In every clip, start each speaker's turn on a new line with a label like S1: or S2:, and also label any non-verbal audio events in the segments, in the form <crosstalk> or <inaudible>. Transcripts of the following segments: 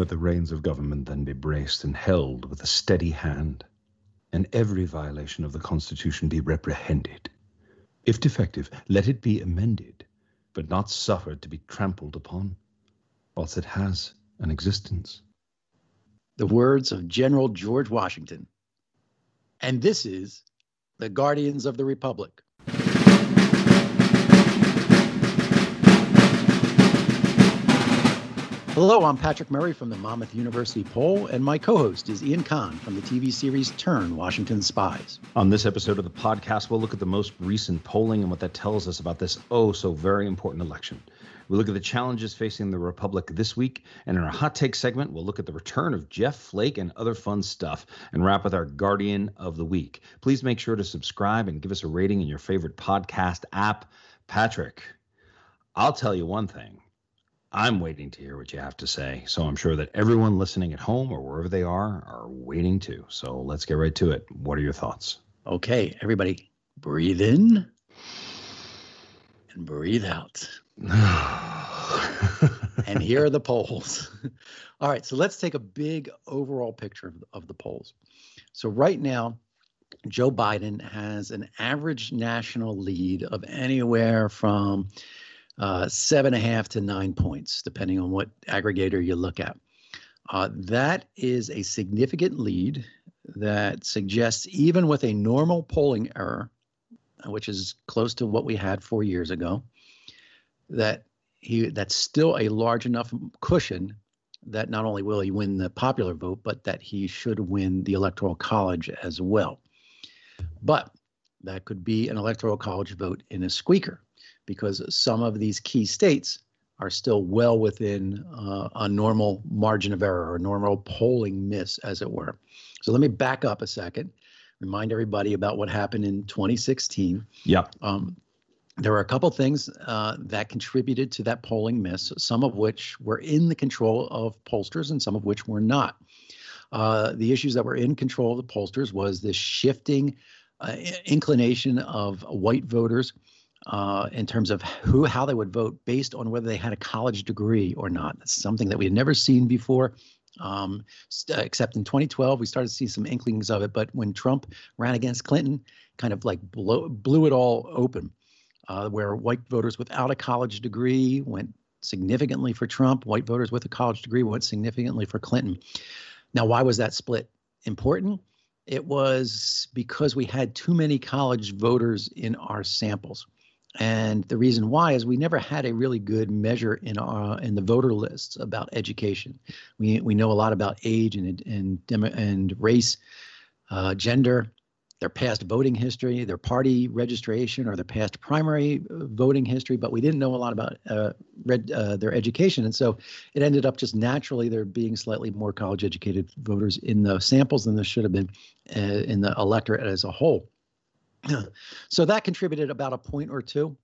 S1: Let the reins of government then be braced and held with a steady hand, and every violation of the Constitution be reprehended. If defective, let it be amended, but not suffered to be trampled upon, whilst it has an existence.
S2: The words of General George Washington. And this is the Guardians of the Republic. Hello, I'm Patrick Murray from the Monmouth University Poll, and my co host is Ian Kahn from the TV series Turn Washington Spies.
S1: On this episode of the podcast, we'll look at the most recent polling and what that tells us about this oh so very important election. We'll look at the challenges facing the Republic this week, and in our hot take segment, we'll look at the return of Jeff Flake and other fun stuff, and wrap with our Guardian of the Week. Please make sure to subscribe and give us a rating in your favorite podcast app. Patrick, I'll tell you one thing I'm waiting to hear what you have to say. So I'm sure that everyone listening at home or wherever they are are waiting too. So let's get right to it. What are your thoughts?
S2: Okay, everybody, breathe in and breathe out. <sighs> and here are the polls. <laughs> All right, so let's take a big overall picture of, of the polls. So, right now, Joe Biden has an average national lead of anywhere from uh, seven and a half to nine points, depending on what aggregator you look at. Uh, that is a significant lead that suggests, even with a normal polling error, which is close to what we had four years ago, that he that's still a large enough cushion that not only will he win the popular vote, but that he should win the electoral college as well. But that could be an electoral college vote in a squeaker because some of these key states are still well within uh, a normal margin of error or normal polling miss, as it were. So let me back up a second, remind everybody about what happened in 2016.
S1: Yeah. Um,
S2: there were a couple things uh, that contributed to that polling miss, some of which were in the control of pollsters and some of which were not. Uh, the issues that were in control of the pollsters was this shifting uh, inclination of white voters uh, in terms of who how they would vote based on whether they had a college degree or not. Something that we had never seen before. Um, st- uh, except in 2012, we started to see some inklings of it. But when Trump ran against Clinton, kind of like blow, blew it all open, uh, where white voters without a college degree went significantly for Trump, white voters with a college degree went significantly for Clinton. Now, why was that split important? It was because we had too many college voters in our samples. And the reason why is we never had a really good measure in our in the voter lists about education. We we know a lot about age and and and race, uh, gender, their past voting history, their party registration, or their past primary uh, voting history, but we didn't know a lot about uh, uh, their education. And so it ended up just naturally there being slightly more college educated voters in the samples than there should have been uh, in the electorate as a whole. <clears throat> so that contributed about a point or two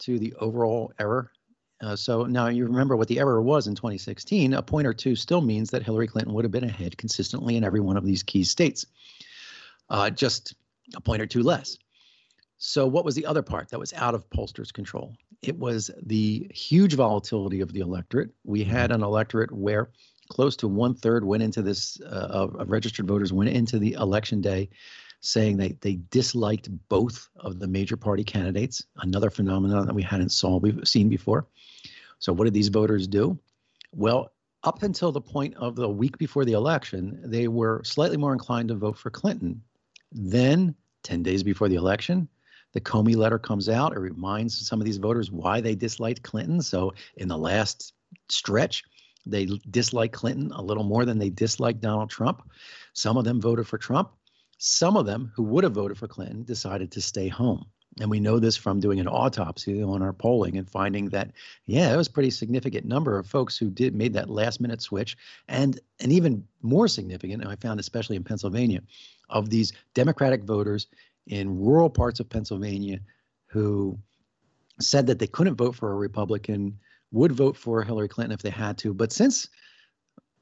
S2: to the overall error. Uh, so now you remember what the error was in 2016. A point or two still means that Hillary Clinton would have been ahead consistently in every one of these key states, uh, just a point or two less. So, what was the other part that was out of pollsters' control? It was the huge volatility of the electorate. We had an electorate where close to one third went into this uh, of, of registered voters went into the election day saying they, they disliked both of the major party candidates, another phenomenon that we hadn't saw we've seen before. So what did these voters do? Well, up until the point of the week before the election, they were slightly more inclined to vote for Clinton. Then, 10 days before the election, the Comey letter comes out. It reminds some of these voters why they disliked Clinton. So, in the last stretch, they disliked Clinton a little more than they disliked Donald Trump. Some of them voted for Trump. Some of them who would have voted for Clinton decided to stay home. And we know this from doing an autopsy on our polling and finding that, yeah, it was a pretty significant number of folks who did made that last minute switch. And and even more significant, and I found especially in Pennsylvania, of these Democratic voters in rural parts of Pennsylvania who said that they couldn't vote for a Republican, would vote for Hillary Clinton if they had to. But since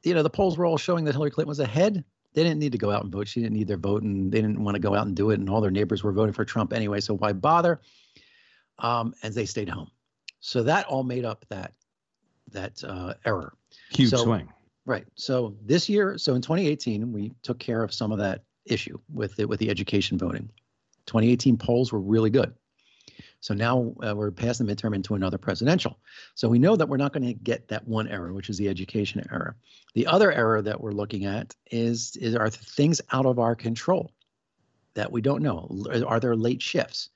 S2: you know the polls were all showing that Hillary Clinton was ahead, they didn't need to go out and vote. She didn't need their vote, and they didn't want to go out and do it. And all their neighbors were voting for Trump anyway, so why bother? Um, and they stayed home. So that all made up that that uh, error.
S1: Huge
S2: so,
S1: swing.
S2: Right. So this year, so in 2018, we took care of some of that issue with it with the education voting. 2018 polls were really good. So now uh, we're past the midterm into another presidential. So we know that we're not going to get that one error, which is the education error. The other error that we're looking at is, is are things out of our control that we don't know? Are there late shifts?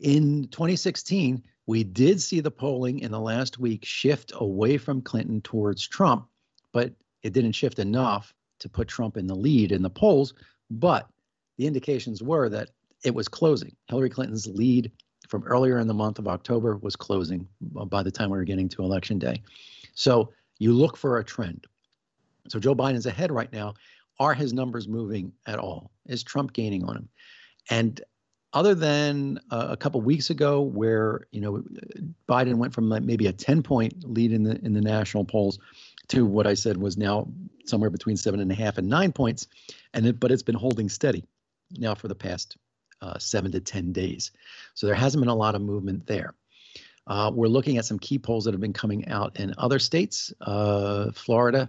S2: In 2016, we did see the polling in the last week shift away from Clinton towards Trump, but it didn't shift enough to put Trump in the lead in the polls. But the indications were that it was closing. Hillary Clinton's lead from earlier in the month of October was closing by the time we were getting to election day. So you look for a trend. So Joe Biden's ahead right now. Are his numbers moving at all? Is Trump gaining on him? And other than uh, a couple weeks ago, where you know Biden went from maybe a 10 point lead in the in the national polls to what I said was now somewhere between seven and a half and nine points, and it, but it's been holding steady now for the past uh, seven to 10 days. So there hasn't been a lot of movement there. Uh, we're looking at some key polls that have been coming out in other states. Uh, Florida,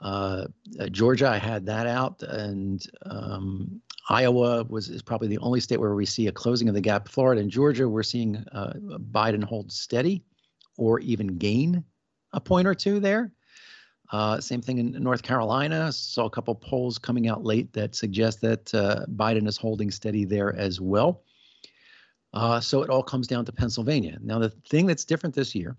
S2: uh, uh, Georgia, I had that out, and um, Iowa was is probably the only state where we see a closing of the gap. Florida and Georgia, we're seeing uh, Biden hold steady or even gain a point or two there. Uh, same thing in North Carolina. Saw a couple polls coming out late that suggest that uh, Biden is holding steady there as well. Uh, so it all comes down to Pennsylvania. Now, the thing that's different this year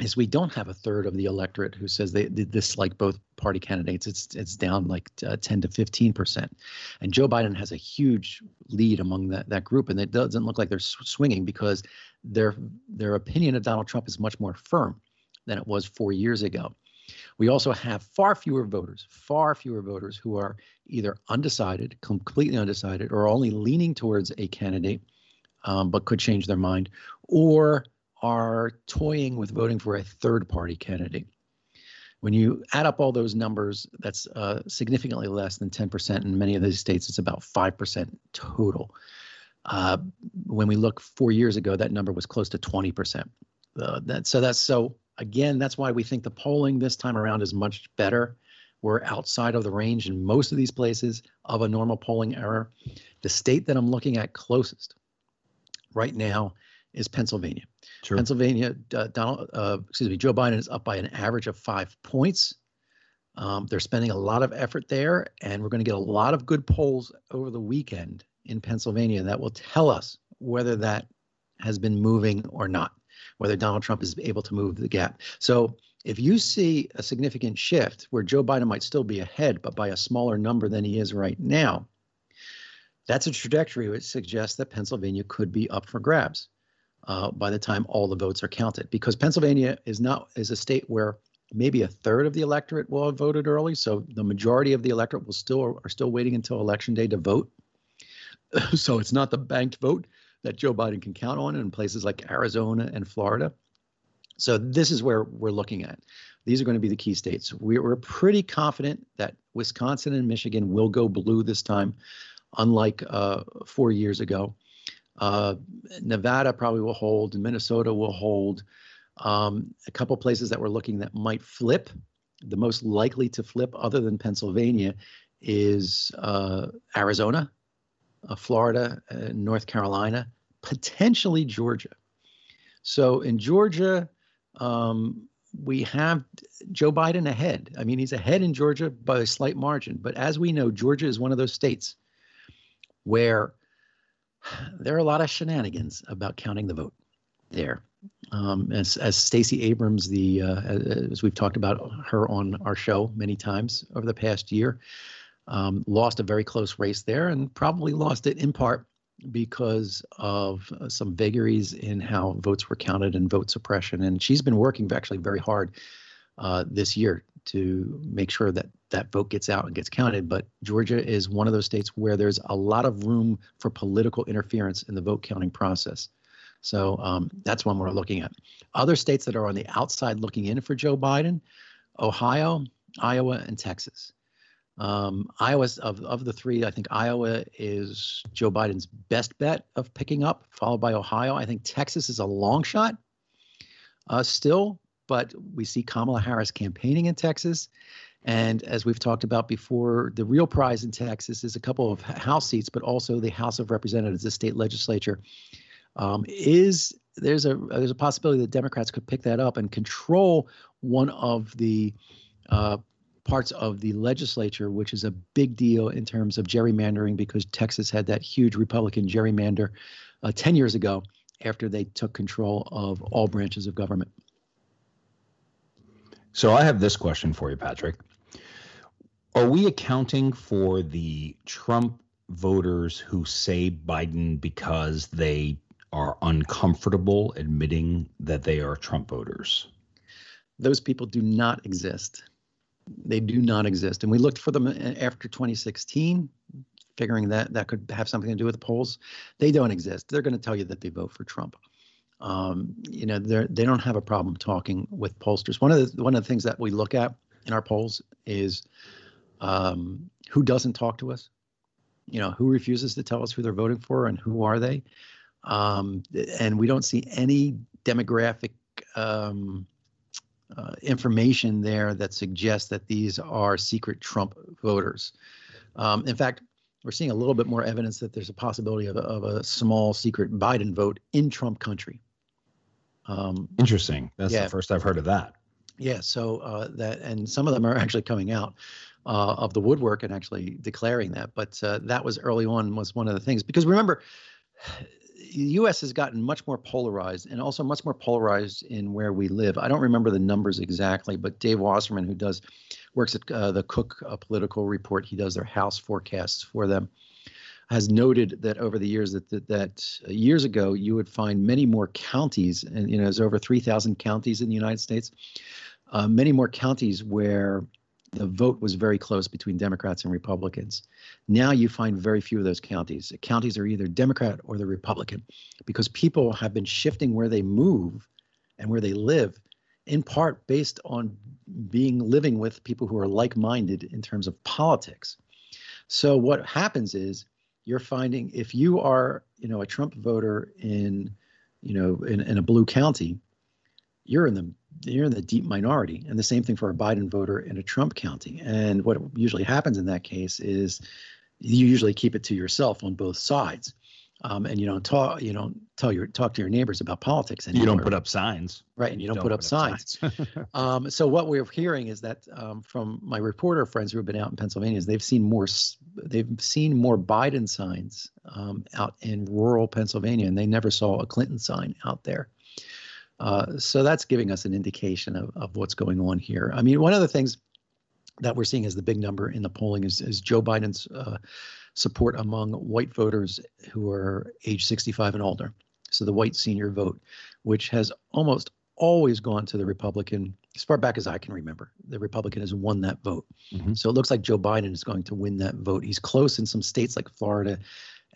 S2: is we don't have a third of the electorate who says they, they dislike both party candidates. It's it's down like uh, 10 to 15 percent, and Joe Biden has a huge lead among that that group, and it doesn't look like they're swinging because their their opinion of Donald Trump is much more firm than it was four years ago. We also have far fewer voters, far fewer voters who are either undecided, completely undecided, or only leaning towards a candidate, um, but could change their mind, or are toying with voting for a third party candidate. When you add up all those numbers, that's uh, significantly less than 10%. In many of these states, it's about 5% total. Uh, when we look four years ago, that number was close to 20%. Uh, that, so that's so Again, that's why we think the polling this time around is much better. We're outside of the range in most of these places of a normal polling error. The state that I'm looking at closest right now is Pennsylvania. Sure. Pennsylvania, uh, Donald, uh, excuse me, Joe Biden is up by an average of five points. Um, they're spending a lot of effort there, and we're going to get a lot of good polls over the weekend in Pennsylvania that will tell us whether that has been moving or not whether Donald Trump is able to move the gap. So if you see a significant shift where Joe Biden might still be ahead, but by a smaller number than he is right now, that's a trajectory which suggests that Pennsylvania could be up for grabs uh, by the time all the votes are counted. Because Pennsylvania is not is a state where maybe a third of the electorate will have voted early, so the majority of the electorate will still are still waiting until election day to vote. <laughs> so it's not the banked vote that Joe Biden can count on in places like Arizona and Florida. So this is where we're looking at. These are going to be the key states. We're pretty confident that Wisconsin and Michigan will go blue this time, unlike uh, four years ago. Uh, Nevada probably will hold, Minnesota will hold. Um, a couple places that we're looking that might flip. The most likely to flip, other than Pennsylvania, is uh, Arizona uh, Florida, uh, North Carolina, potentially Georgia. So in Georgia, um, we have Joe Biden ahead. I mean, he's ahead in Georgia by a slight margin. But as we know, Georgia is one of those states where there are a lot of shenanigans about counting the vote there. Um, as as Stacey Abrams, the uh, as we've talked about her on our show many times over the past year, um, lost a very close race there and probably lost it in part because of uh, some vagaries in how votes were counted and vote suppression. And she's been working actually very hard uh, this year to make sure that that vote gets out and gets counted. But Georgia is one of those states where there's a lot of room for political interference in the vote counting process. So um, that's one we're looking at. Other states that are on the outside looking in for Joe Biden Ohio, Iowa, and Texas. Um, Iowa of of the three, I think Iowa is Joe Biden's best bet of picking up, followed by Ohio. I think Texas is a long shot, uh, still, but we see Kamala Harris campaigning in Texas. And as we've talked about before, the real prize in Texas is a couple of House seats, but also the House of Representatives, the state legislature. Um, is there's a there's a possibility that Democrats could pick that up and control one of the uh, parts of the legislature, which is a big deal in terms of gerrymandering because Texas had that huge Republican gerrymander uh, 10 years ago after they took control of all branches of government.
S1: So I have this question for you, Patrick. Are we accounting for the Trump voters who say Biden because they are uncomfortable admitting that they are Trump voters?
S2: Those people do not exist. They do not exist. And we looked for them after 2016, figuring that that could have something to do with the polls. They don't exist. They're going to tell you that they vote for Trump. Um, you know, they they don't have a problem talking with pollsters. One of the one of the things that we look at in our polls is um, who doesn't talk to us. You know, who refuses to tell us who they're voting for and who are they. Um, and we don't see any demographic um, uh, information there that suggests that these are secret Trump voters. Um, in fact, we're seeing a little bit more evidence that there's a possibility of a, of a small secret Biden vote in Trump country.
S1: Um, Interesting. That's yeah. the first I've heard of that.
S2: Yeah. So uh, that, and some of them are <laughs> actually coming out uh, of the woodwork and actually declaring that. But uh, that was early on was one of the things because remember, the U.S. has gotten much more polarized and also much more polarized in where we live. I don't remember the numbers exactly, but Dave Wasserman, who does works at uh, the Cook uh, Political Report, he does their House forecasts for them, has noted that over the years that that, that uh, years ago you would find many more counties, and you know there's over 3,000 counties in the United States, uh, many more counties where the vote was very close between Democrats and Republicans. Now you find very few of those counties. The Counties are either Democrat or the Republican because people have been shifting where they move and where they live in part based on being living with people who are like-minded in terms of politics. So what happens is you're finding if you are, you know, a Trump voter in, you know, in, in a blue county, you're in the you're in the deep minority. And the same thing for a Biden voter in a Trump county. And what usually happens in that case is you usually keep it to yourself on both sides. Um, and you don't talk, you don't tell your talk to your neighbors about politics
S1: anymore. You don't put up signs,
S2: right? And you don't, don't put, up, put signs. up signs. <laughs> um, so what we're hearing is that um, from my reporter friends who have been out in Pennsylvania, is they've seen more, they've seen more Biden signs um, out in rural Pennsylvania, and they never saw a Clinton sign out there. Uh, so that's giving us an indication of, of what's going on here. I mean, one of the things that we're seeing as the big number in the polling is, is Joe Biden's uh, support among white voters who are age 65 and older. So the white senior vote, which has almost always gone to the Republican as far back as I can remember. The Republican has won that vote. Mm-hmm. So it looks like Joe Biden is going to win that vote. He's close in some states like Florida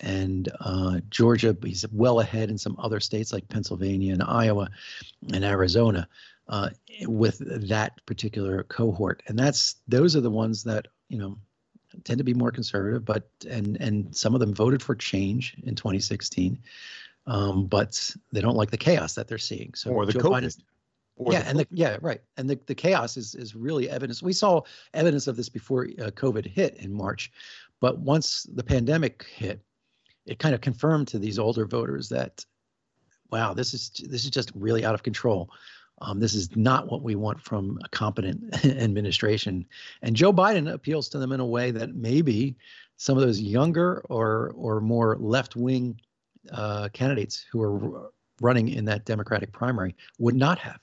S2: and uh, Georgia. He's well ahead in some other states like Pennsylvania and Iowa and Arizona uh, with that particular cohort. And that's those are the ones that you know tend to be more conservative, but and and some of them voted for change in 2016, um, but they don't like the chaos that they're seeing. So
S1: or the Joe COVID. Biden,
S2: yeah, the and the yeah, right, and the, the chaos is is really evidence. We saw evidence of this before uh, COVID hit in March, but once the pandemic hit, it kind of confirmed to these older voters that, wow, this is this is just really out of control. Um, this is not what we want from a competent <laughs> administration. And Joe Biden appeals to them in a way that maybe some of those younger or or more left wing uh, candidates who are running in that Democratic primary would not have.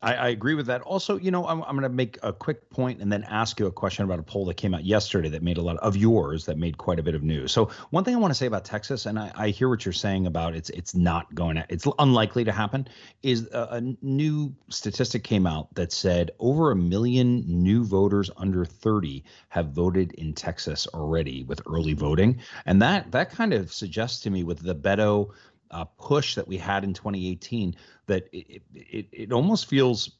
S1: I, I, agree with that. Also, you know, I'm, I'm going to make a quick point and then ask you a question about a poll that came out yesterday that made a lot of yours that made quite a bit of news. So one thing I want to say about Texas, and I, I hear what you're saying about it's it's not going to it's unlikely to happen, is a, a new statistic came out that said over a million new voters under 30 have voted in Texas already with early voting, and that that kind of suggests to me with the Beto uh, push that we had in 2018 that it, it, it almost feels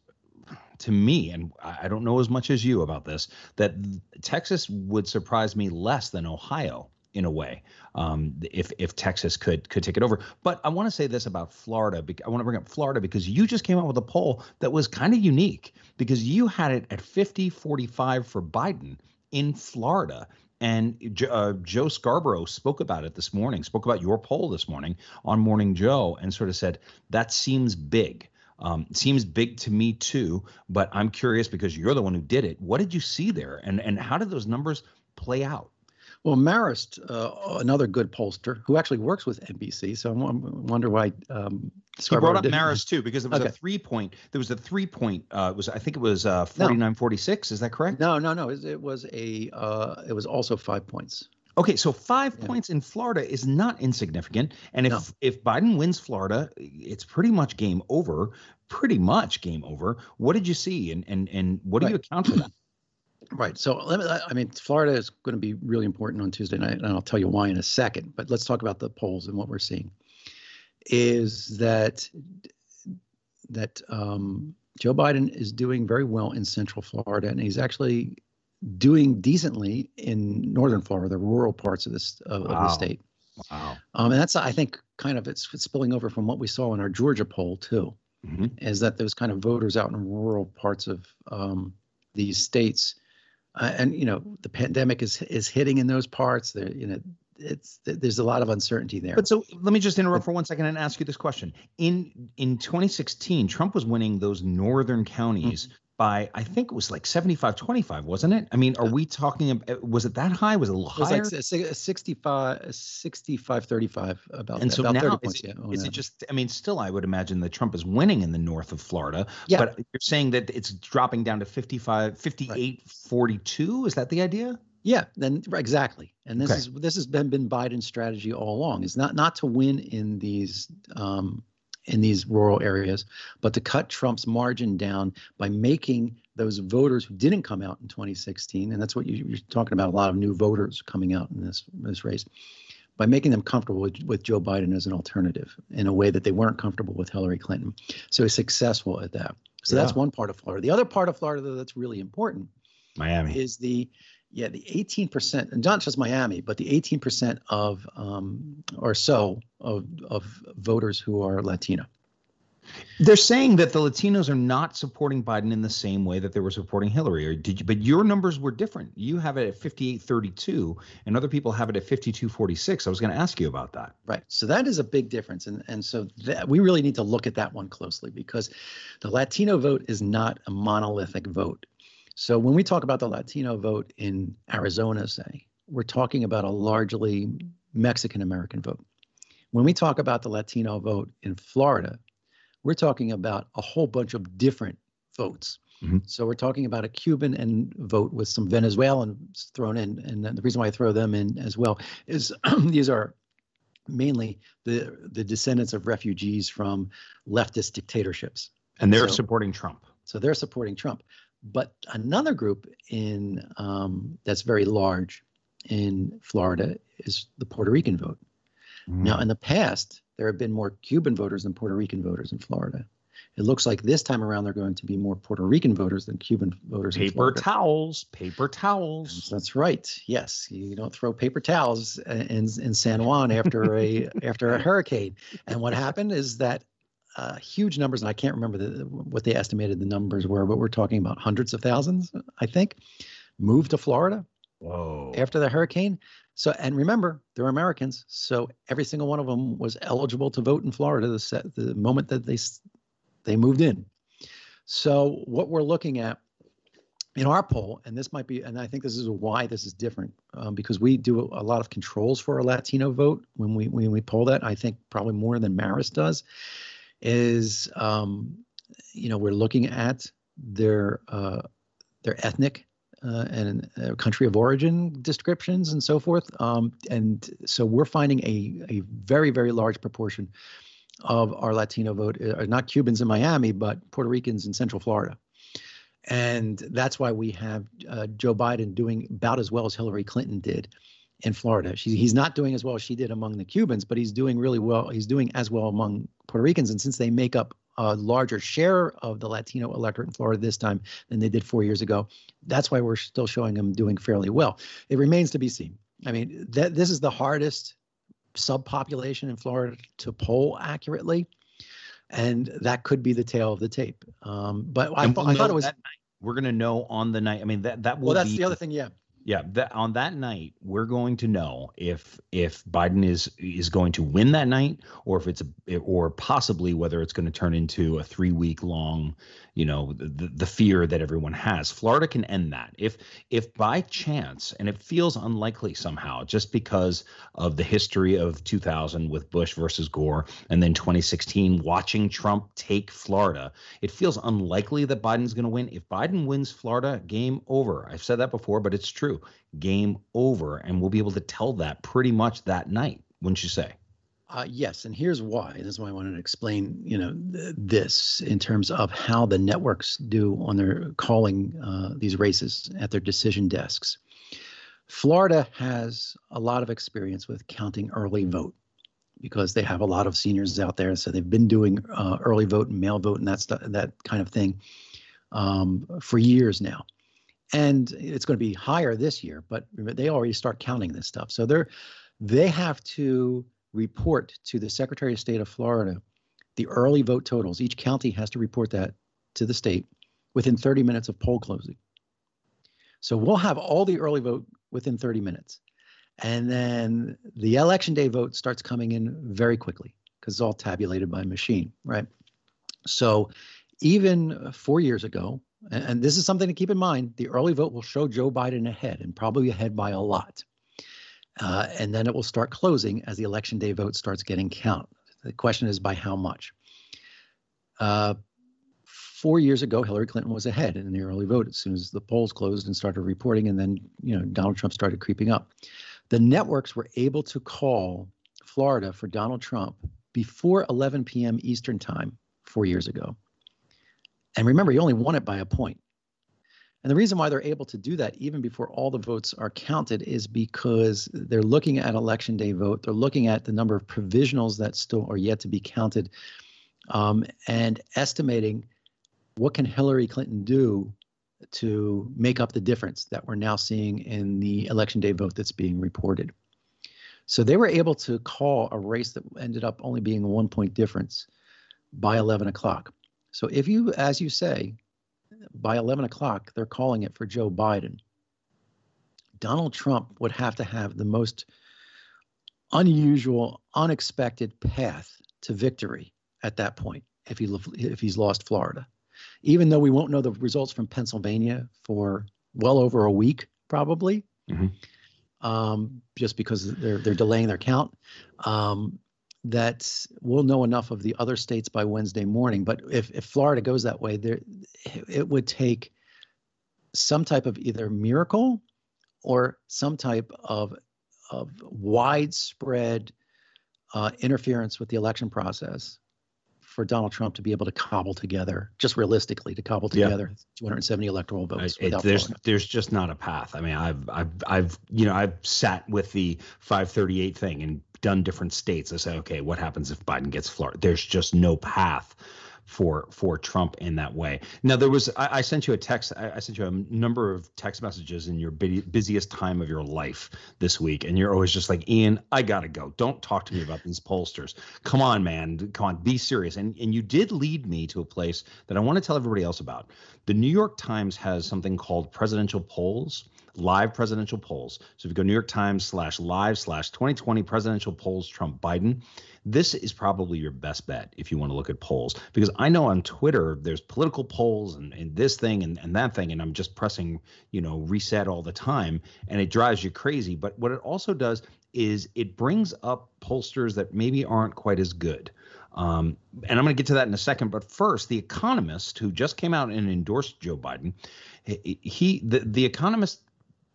S1: to me, and I don't know as much as you about this, that Texas would surprise me less than Ohio in a way um, if if Texas could could take it over. But I want to say this about Florida. I want to bring up Florida because you just came out with a poll that was kind of unique because you had it at 50 45 for Biden in Florida. And uh, Joe Scarborough spoke about it this morning, spoke about your poll this morning on Morning Joe, and sort of said that seems big. Um, seems big to me too, but I'm curious because you're the one who did it. What did you see there, and and how did those numbers play out?
S2: Well, Marist, uh, another good pollster who actually works with NBC, so I wonder why. Um,
S1: he brought up Marist too because it was okay. a three point. There was a three point. Uh, was I think it was uh, forty nine forty six. Is that correct?
S2: No, no, no. It, was a. Uh, it was also five points.
S1: Okay, so five yeah. points in Florida is not insignificant, and if no. if Biden wins Florida, it's pretty much game over. Pretty much game over. What did you see, and and and what do right. you account for that? <clears throat>
S2: Right. So let me, I mean, Florida is going to be really important on Tuesday night, and I'll tell you why in a second. But let's talk about the polls and what we're seeing. Is that that um, Joe Biden is doing very well in Central Florida, and he's actually doing decently in Northern Florida, the rural parts of this of, wow. of the state. Wow. Um, and that's I think kind of it's, it's spilling over from what we saw in our Georgia poll too, mm-hmm. is that those kind of voters out in rural parts of um, these states uh, and you know the pandemic is is hitting in those parts. There, you know, it's there's a lot of uncertainty there.
S1: But so let me just interrupt for one second and ask you this question. In in 2016, Trump was winning those northern counties. Mm-hmm by I think it was like 75 25 wasn't it? I mean, are we talking about, was it that high? Was it a little
S2: higher?
S1: It
S2: was like 65 65 35 about
S1: And
S2: that,
S1: so
S2: about
S1: now is, it, is it just I mean, still I would imagine that Trump is winning in the north of Florida, yeah. but you're saying that it's dropping down to 55 58 right. 42, is that the idea?
S2: Yeah, then exactly. And this okay. is this has been been Biden's strategy all along. Is not not to win in these um, in these rural areas, but to cut Trump's margin down by making those voters who didn't come out in 2016, and that's what you, are talking about a lot of new voters coming out in this this race, by making them comfortable with, with Joe Biden as an alternative in a way that they weren't comfortable with Hillary Clinton. So he's successful at that. So yeah. that's one part of Florida. The other part of Florida that's really important,
S1: Miami,
S2: is the yeah, the 18%, and not just Miami, but the 18% of um, or so of, of voters who are Latino.
S1: They're saying that the Latinos are not supporting Biden in the same way that they were supporting Hillary. Or did you, but your numbers were different. You have it at 5832 and other people have it at 5246. I was going to ask you about that.
S2: Right. So that is a big difference. And, and so that, we really need to look at that one closely because the Latino vote is not a monolithic vote. So when we talk about the Latino vote in Arizona, say, we're talking about a largely Mexican American vote. When we talk about the Latino vote in Florida, we're talking about a whole bunch of different votes. Mm-hmm. So we're talking about a Cuban and vote with some Venezuelans thrown in, and the reason why I throw them in as well is <clears throat> these are mainly the the descendants of refugees from leftist dictatorships,
S1: and they're so, supporting Trump.
S2: So they're supporting Trump. But another group in um, that's very large in Florida is the Puerto Rican vote. Mm. Now, in the past, there have been more Cuban voters than Puerto Rican voters in Florida. It looks like this time around they're going to be more Puerto Rican voters than Cuban voters. In Florida.
S1: Paper towels, paper towels.
S2: That's right. Yes, you don't throw paper towels in in San Juan after a <laughs> after a hurricane. And what happened is that uh, huge numbers, and I can't remember the, what they estimated the numbers were, but we're talking about hundreds of thousands, I think, moved to Florida
S1: Whoa.
S2: after the hurricane. So, and remember, they're Americans, so every single one of them was eligible to vote in Florida the, set, the moment that they they moved in. So, what we're looking at in our poll, and this might be, and I think this is why this is different, um, because we do a, a, lot of controls for a Latino vote when we when we poll that. I think probably more than Marist does is um, you know we're looking at their uh, their ethnic uh, and uh, country of origin descriptions and so forth. Um, and so we're finding a, a very, very large proportion of our Latino vote are uh, not Cubans in Miami, but Puerto Ricans in Central Florida. And that's why we have uh, Joe Biden doing about as well as Hillary Clinton did in Florida. She, he's not doing as well as she did among the Cubans, but he's doing really well. He's doing as well among Puerto Ricans. And since they make up a larger share of the Latino electorate in Florida this time than they did four years ago, that's why we're still showing him doing fairly well. It remains to be seen. I mean, that this is the hardest subpopulation in Florida to poll accurately, and that could be the tail of the tape. Um, but I, we'll I thought it was.
S1: We're going to know on the night. I mean, that that will.
S2: Well, that's
S1: be,
S2: the other thing. Yeah.
S1: Yeah, that on that night, we're going to know if if Biden is is going to win that night, or if it's a, or possibly whether it's going to turn into a three week long, you know, the the fear that everyone has. Florida can end that if if by chance, and it feels unlikely somehow, just because of the history of 2000 with Bush versus Gore, and then 2016 watching Trump take Florida, it feels unlikely that Biden's going to win. If Biden wins Florida, game over. I've said that before, but it's true game over. And we'll be able to tell that pretty much that night, wouldn't you say?
S2: Uh, yes, and here's why. This is why I wanted to explain, you know, th- this in terms of how the networks do on their calling uh, these races at their decision desks. Florida has a lot of experience with counting early vote because they have a lot of seniors out there, so they've been doing uh, early vote and mail vote and that that kind of thing um, for years now and it's going to be higher this year but they already start counting this stuff. So they're they have to report to the secretary of state of florida the early vote totals. Each county has to report that to the state within 30 minutes of poll closing. So we'll have all the early vote within 30 minutes. And then the election day vote starts coming in very quickly because it's all tabulated by machine right? So even four years ago and, and this is something to keep in mind, the early vote will show Joe Biden ahead and probably ahead by a lot. Uh, and then it will start closing as the election day vote starts getting count. The question is by how much. Uh, four years ago, Hillary Clinton was ahead in the early vote as soon as the polls closed and started reporting, and then you know Donald Trump started creeping up. The networks were able to call Florida for Donald Trump before 11 p.m. Eastern time four years ago. And remember, he only won it by a point. And the reason why they're able to do that even before all the votes are counted is because they're looking at election day vote. They're looking at the number of provisionals that still are yet to be counted um, and estimating what can Hillary Clinton do to make up the difference that we're now seeing in the election day vote that's being reported. So they were able to call a race that ended up only being a one point difference by 11 o'clock. So if you, as you say, by 11 o'clock, they're calling it for Joe Biden, Donald Trump would have to have the most unusual, unexpected path to victory at that point if he if he's lost Florida. Even though we won't know the results from Pennsylvania for well over a week, probably, mm-hmm. um, just because they're they're delaying their count. Um, that we'll know enough of the other states by Wednesday morning. But if, if Florida goes that way, there it would take some type of either miracle or some type of of widespread uh, interference with the election process for Donald Trump to be able to cobble together, just realistically, to cobble together yeah. 270 electoral votes.
S1: It, there's Florida. there's just not a path. I mean, I've I've I've you know I've sat with the 538 thing and done different states. I say, okay, what happens if Biden gets Florida? There's just no path for for Trump in that way. Now there was I, I sent you a text. I, I, sent you a number of text messages in your busiest time of your life this week, and you're always just like Ian, I gotta go. Don't talk to me about these pollsters. Come on, man. Come on, be serious. And and you did lead me to a place that I want to tell everybody else about. The New York Times has something called presidential polls live presidential polls. So if you go New York Times slash live slash 2020 presidential polls Trump Biden, this is probably your best bet if you want to look at polls. Because I know on Twitter there's political polls and, and this thing and, and that thing, and I'm just pressing, you know, reset all the time, and it drives you crazy. But what it also does is it brings up pollsters that maybe aren't quite as good. Um, and I'm going to get to that in a second. But first, The Economist, who just came out and endorsed Joe Biden, he the, the Economist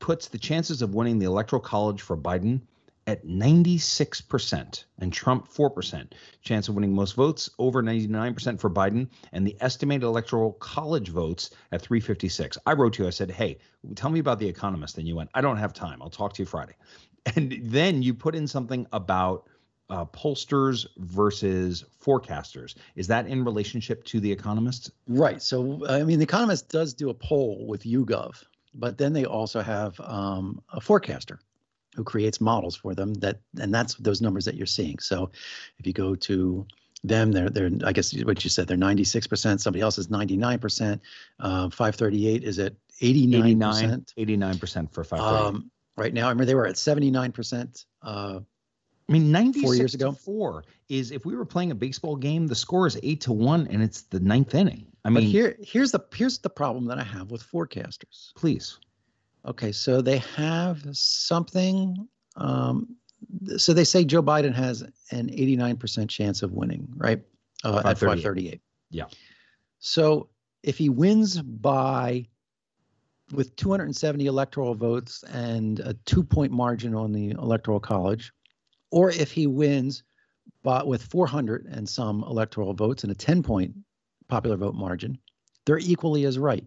S1: puts the chances of winning the Electoral College for Biden at 96% and Trump 4%. Chance of winning most votes over 99% for Biden and the estimated electoral college votes at 356. I wrote to you, I said, Hey, tell me about The Economist. And you went, I don't have time. I'll talk to you Friday. <laughs> And then you put in something about uh, pollsters versus forecasters. Is that in relationship to The Economist?
S2: Right. So, I mean, The Economist does do a poll with YouGov but then they also have um, a forecaster. who creates models for them that and that's those numbers that you're seeing so if you go to them they're they're i guess what you said they're 96% somebody else is 99% uh, 538 is at 89%
S1: 89 percent for 538 um,
S2: right now i remember they were at 79% uh,
S1: I mean, 96 four years ago. four is if we were playing a baseball game, the score is eight to one, and it's the ninth inning. I mean,
S2: but here, here's the here's the problem that I have with forecasters.
S1: Please.
S2: Okay, so they have something. Um, so they say Joe Biden has an 89% chance of winning, right? Uh, at 538.
S1: Yeah.
S2: So if he wins by with 270 electoral votes and a two point margin on the electoral college, or if he wins but with 400 and some electoral votes and a 10 point popular vote margin, they're equally as right.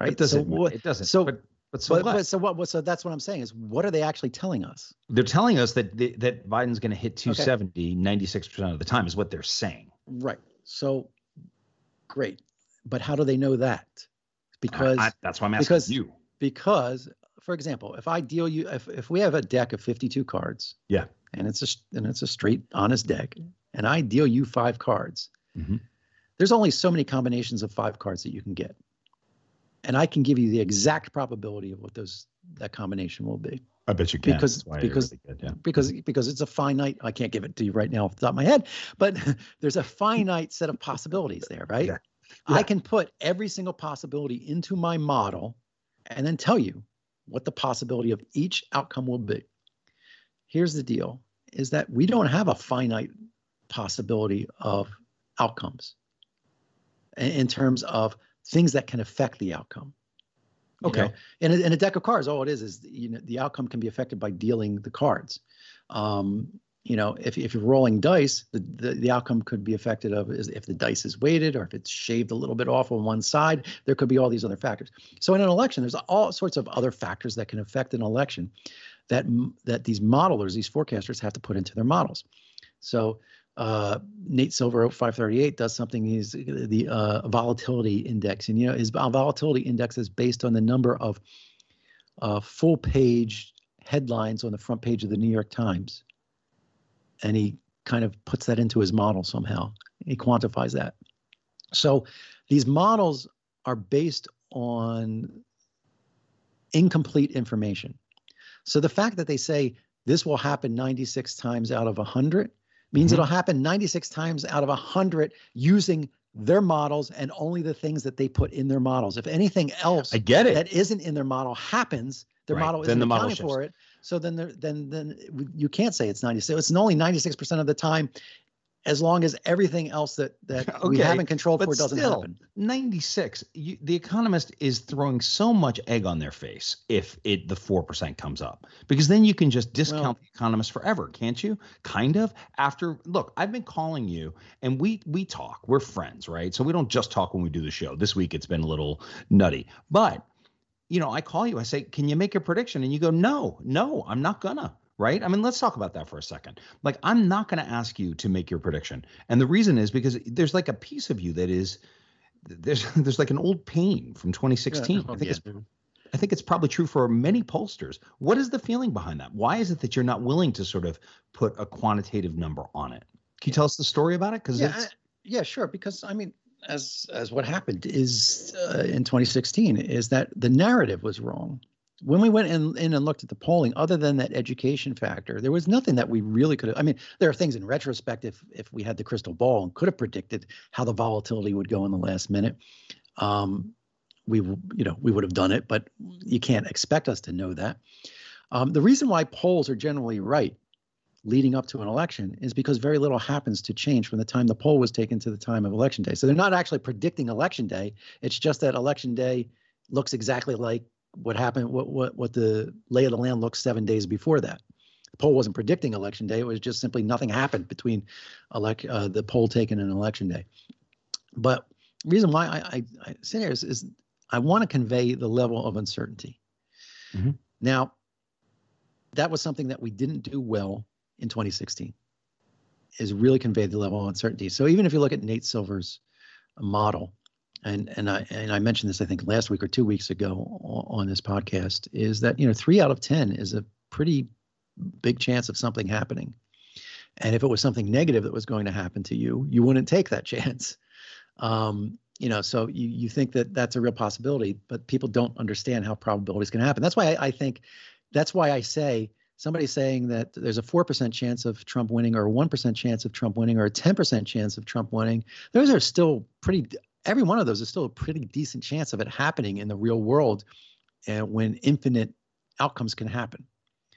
S1: Right. It doesn't. So, it doesn't. So, but, but so
S2: but,
S1: what?
S2: But, so what? So that's what I'm saying is, what are they actually telling us?
S1: They're telling us that the, that Biden's going to hit 270 okay. 96 percent of the time is what they're saying.
S2: Right. So, great. But how do they know that? Because I, I,
S1: that's why I'm asking
S2: because,
S1: you.
S2: Because for example, if I deal you, if, if we have a deck of 52 cards,
S1: yeah,
S2: and it's a and it's a straight honest deck, and I deal you five cards,
S1: mm-hmm.
S2: there's only so many combinations of five cards that you can get, and I can give you the exact probability of what those that combination will be.
S1: I bet you can.
S2: Because because
S1: really yeah.
S2: because because it's a finite. I can't give it to you right now off the top of my head, but <laughs> there's a finite set of possibilities there, right?
S1: Yeah. Yeah.
S2: I can put every single possibility into my model, and then tell you what the possibility of each outcome will be. Here's the deal is that we don't have a finite possibility of outcomes in terms of things that can affect the outcome.
S1: Okay.
S2: know? In, a, in a deck of cards, all it is is you know the outcome can be affected by dealing the cards. Um, you know, if, if you're rolling dice, the, the, the outcome could be affected of is if the dice is weighted or if it's shaved a little bit off on one side. There could be all these other factors. So in an election, there's all sorts of other factors that can affect an election that that these modelers, these forecasters, have to put into their models. So uh, Nate Silver 538 does something. He's the uh, volatility index, and you know his volatility index is based on the number of uh, full page headlines on the front page of the New York Times and he kind of puts that into his model somehow. He quantifies that. So these models are based on incomplete information. So the fact that they say this will happen 96 times out of 100 means mm-hmm. it'll happen 96 times out of 100 using their models and only the things that they put in their models. If anything else
S1: I get it.
S2: that isn't in their model happens, their right. model isn't the accounting model for it. So then, there, then, then you can't say it's 96. It's only 96% of the time, as long as everything else that that <laughs> okay, we haven't control for doesn't still, happen.
S1: 96. You, the economist is throwing so much egg on their face if it the four percent comes up, because then you can just discount well, the economist forever, can't you? Kind of. After look, I've been calling you, and we we talk. We're friends, right? So we don't just talk when we do the show. This week it's been a little nutty, but you know, I call you, I say, can you make a prediction? And you go, no, no, I'm not gonna. Right. I mean, let's talk about that for a second. Like, I'm not going to ask you to make your prediction. And the reason is because there's like a piece of you that is, there's <laughs> there's like an old pain from 2016. Yeah, I think yeah. it's I think it's probably true for many pollsters. What is the feeling behind that? Why is it that you're not willing to sort of put a quantitative number on it? Can you tell us the story about it? Because
S2: yeah, yeah, sure. Because I mean, as as what happened is uh, in 2016 is that the narrative was wrong. When we went in, in and looked at the polling, other than that education factor, there was nothing that we really could have. I mean, there are things in retrospect if if we had the crystal ball and could have predicted how the volatility would go in the last minute, um, we you know we would have done it. But you can't expect us to know that. Um, the reason why polls are generally right leading up to an election is because very little happens to change from the time the poll was taken to the time of election day. So they're not actually predicting election day. It's just that election day looks exactly like what happened, what what what the lay of the land looks seven days before that. The poll wasn't predicting election day. It was just simply nothing happened between elect uh, the poll taken and election day. But the reason why I, I, I sit here is, is I want to convey the level of uncertainty.
S1: Mm-hmm.
S2: Now, that was something that we didn't do well in 2016 is really conveyed the level of uncertainty. So even if you look at Nate Silver's model, and and I and I mentioned this I think last week or two weeks ago on this podcast is that you know three out of ten is a pretty big chance of something happening, and if it was something negative that was going to happen to you, you wouldn't take that <laughs> chance. Um, you know, so you you think that that's a real possibility, but people don't understand how probabilities can happen. That's why I, I think that's why I say somebody saying that there's a 4% chance of Trump winning or a 1% chance of Trump winning or a 10% chance of Trump winning, those are still pretty every one of those is still a pretty decent chance of it happening in the real world and uh, when infinite outcomes can happen.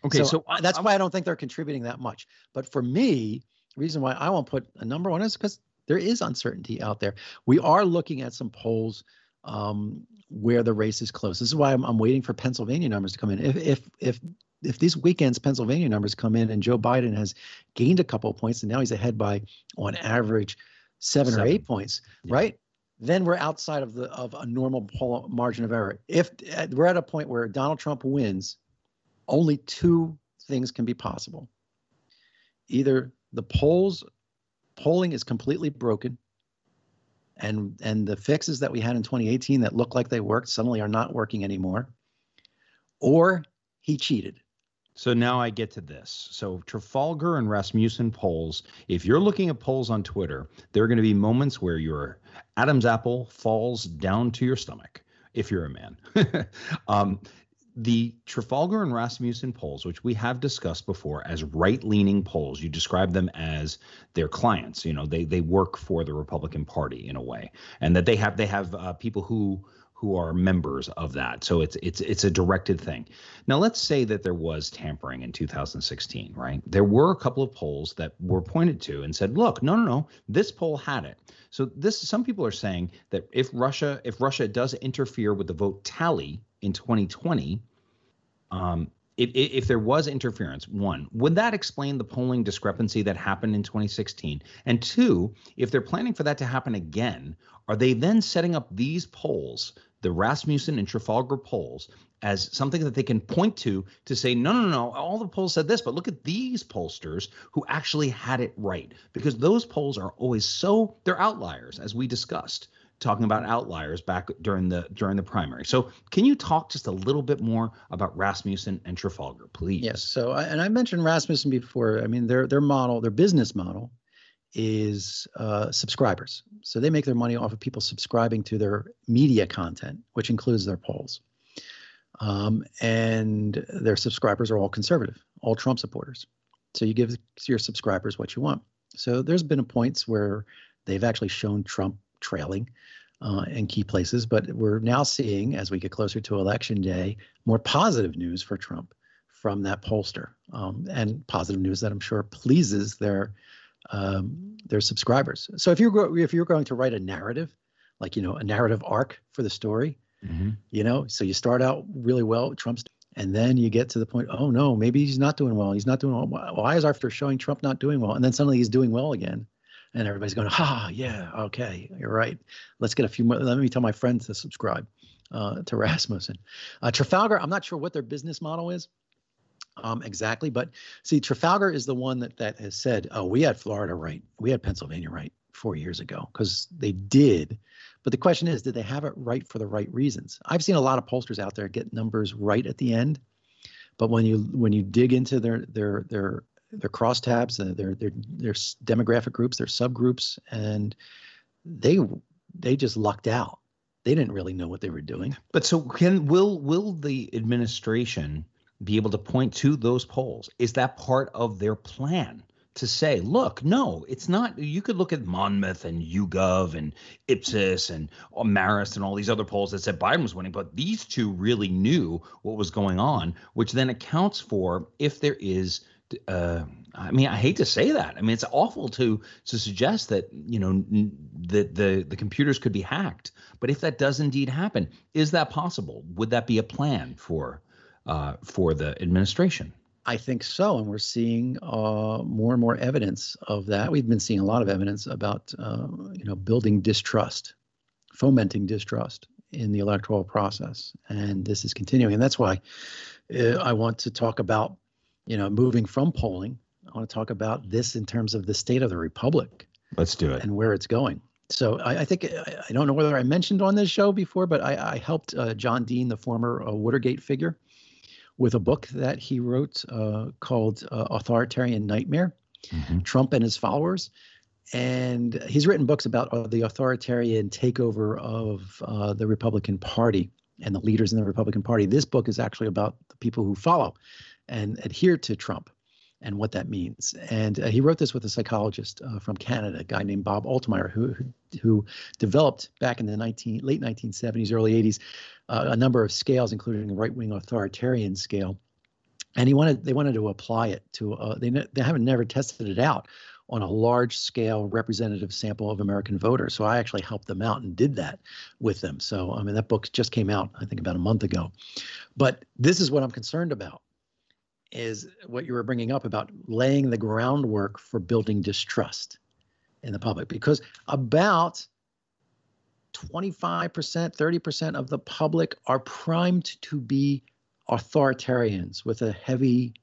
S2: Okay, so, so I, that's I'm, why I don't think they're contributing that much. But for me, the reason why I won't put a number on is because there is uncertainty out there. We are looking at some polls um, where the race is close. This is why I'm, I'm waiting for Pennsylvania numbers to come in. If if if if these weekends Pennsylvania numbers come in and Joe Biden has gained a couple of points and now he's ahead by on average seven, seven. or eight points, yeah. right? Then we're outside of the of a normal margin of error. If we're at a point where Donald Trump wins, only two things can be possible. Either the polls polling is completely broken and and the fixes that we had in 2018 that looked like they worked suddenly are not working anymore or he cheated
S1: so now I get to this. So Trafalgar and Rasmussen polls, if you're looking at polls on Twitter, there are going to be moments where your Adam's apple falls down to your stomach if you're a man. <laughs> um, the Trafalgar and Rasmussen polls, which we have discussed before as right-leaning polls, you describe them as their clients. You know, they they work for the Republican Party in a way, and that they have they have uh, people who who are members of that. So it's it's it's a directed thing. Now let's say that there was tampering in 2016, right? There were a couple of polls that were pointed to and said, "Look, no, no, no, this poll had it." So this some people are saying that if Russia if Russia does interfere with the vote tally in 2020, um, if, if there was interference, one, would that explain the polling discrepancy that happened in 2016? And two, if they're planning for that to happen again, are they then setting up these polls the Rasmussen and Trafalgar polls as something that they can point to to say, no, no, no, all the polls said this, but look at these pollsters who actually had it right. Because those polls are always so, they're outliers, as we discussed talking about outliers back during the during the primary. So, can you talk just a little bit more about Rasmussen and Trafalgar, please?
S2: Yes. So, and I mentioned Rasmussen before. I mean, their their model, their business model, is uh, subscribers. So they make their money off of people subscribing to their media content, which includes their polls. Um, and their subscribers are all conservative, all Trump supporters. So you give your subscribers what you want. So there's been a points where they've actually shown Trump trailing uh, in key places, but we're now seeing, as we get closer to election day, more positive news for Trump from that pollster, um, and positive news that I'm sure pleases their um, their subscribers. So if you're if you're going to write a narrative, like you know a narrative arc for the story, mm-hmm. you know, so you start out really well, Trump's, and then you get to the point, oh no, maybe he's not doing well. He's not doing well. Why is after showing Trump not doing well, and then suddenly he's doing well again, and everybody's going, ha, yeah, okay, you're right. Let's get a few more. Let me tell my friends to subscribe uh, to <laughs> Rasmussen. Uh, Trafalgar, I'm not sure what their business model is um, exactly. But see, Trafalgar is the one that that has said, "Oh, we had Florida right, we had Pennsylvania right four years ago," because they did. But the question is, did they have it right for the right reasons? I've seen a lot of pollsters out there get numbers right at the end, but when you when you dig into their their their their crosstabs, uh, their their their demographic groups, their subgroups, and they they just lucked out. They didn't really know what they were doing.
S1: But so can will will the administration be able to point to those polls? Is that part of their plan to say, look, no, it's not? You could look at Monmouth and YouGov and Ipsos and Marist and all these other polls that said Biden was winning, but these two really knew what was going on, which then accounts for if there is. Uh, I mean, I hate to say that. I mean, it's awful to to suggest that you know that the the computers could be hacked. But if that does indeed happen, is that possible? Would that be a plan for uh, for the administration.
S2: I think so, and we're seeing uh, more and more evidence of that. We've been seeing a lot of evidence about uh, you know building distrust, fomenting distrust in the electoral process, and this is continuing. And that's why uh, I want to talk about you know moving from polling. I want to talk about this in terms of the state of the republic.
S1: Let's do it
S2: and where it's going. so I, I think I, I, don't know whether I mentioned on this show before, but I, I helped uh, John Dean, the former uh, Watergate figure, with a book that he wrote uh, called uh, Authoritarian Nightmare mm-hmm. Trump and His Followers. And he's written books about uh, the authoritarian takeover of uh, the Republican Party and the leaders in the Republican Party. This book is actually about the people who follow and adhere to Trump and what that means. And uh, he wrote this with a psychologist uh, from Canada, a guy named Bob Altemeyer, who who developed back in the 19 late 1970s, early 80s, uh, a number of scales, including a right-wing authoritarian scale. And he wanted they wanted to apply it to uh, they ne- they haven't never tested it out on a large scale representative sample of American voters. So I actually helped them out and did that with them. So I mean that book just came out I think about a month ago. But this is what I'm concerned about is what you were bringing up about laying the groundwork for building distrust in the public because about 25%, 30% of the public are primed to be authoritarians with a heavy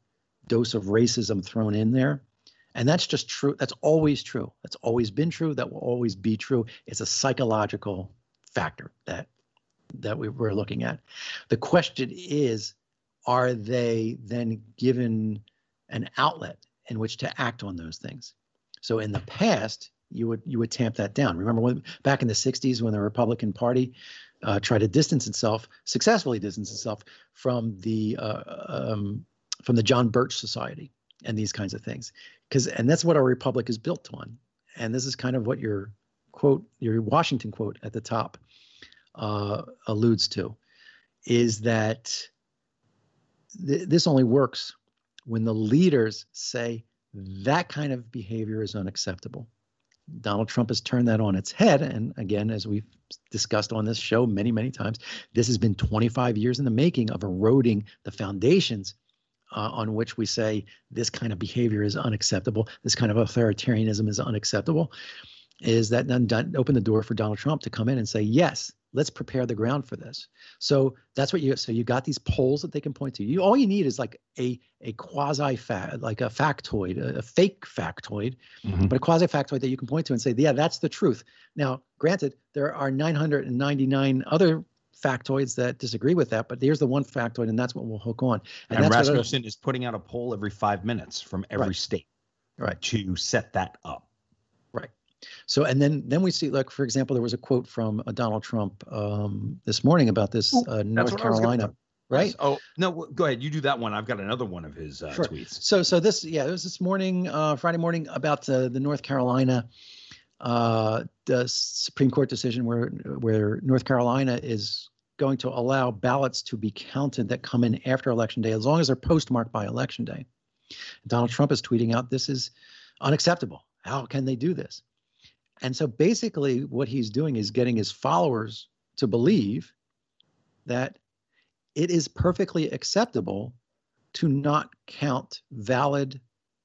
S2: dose of racism thrown in there. And that's just true. That's always true. That's always been true. That will always be true. It's a psychological factor that that we, we're looking at. The question is are they then given an outlet in which to act on those things? So in the past, you would you would tamp that down. Remember when back in the 60s when the Republican Party uh, tried to distance itself, successfully distance itself from the uh, um, from the John Birch Society and these kinds of things, because and that's what our republic is built on. And this is kind of what your quote, your Washington quote at the top uh, alludes to, is that th- this only works when the leaders say that kind of behavior is unacceptable. Donald Trump has turned that on its head. And again, as we've discussed on this show many, many times, this has been 25 years in the making of eroding the foundations uh, on which we say this kind of behavior is unacceptable, this kind of authoritarianism is unacceptable. Is that then open the door for Donald Trump to come in and say, yes, let's prepare the ground for this. So that's what you so you got these polls that they can point to. You all you need is like a a quasi fact like a factoid a, a fake factoid mm-hmm. but a quasi factoid that you can point to and say yeah that's the truth. Now granted there are 999 other factoids that disagree with that but here's the one factoid and that's what we'll hook on.
S1: And, and rasmussen is putting out a poll every five minutes from every
S2: right.
S1: state
S2: right.
S1: to set that up
S2: so, and then then we see, like for example, there was a quote from uh, Donald Trump um, this morning about this uh, North Carolina. Right.
S1: Oh no, go ahead. You do that one. I've got another one of his uh, sure. tweets.
S2: So, so this, yeah, it was this morning, uh, Friday morning, about uh, the North Carolina, uh, the Supreme Court decision where where North Carolina is going to allow ballots to be counted that come in after election day, as long as they're postmarked by election day. Donald Trump is tweeting out, "This is unacceptable. How can they do this?" And so basically, what he's doing is getting his followers to believe that it is perfectly acceptable to not count valid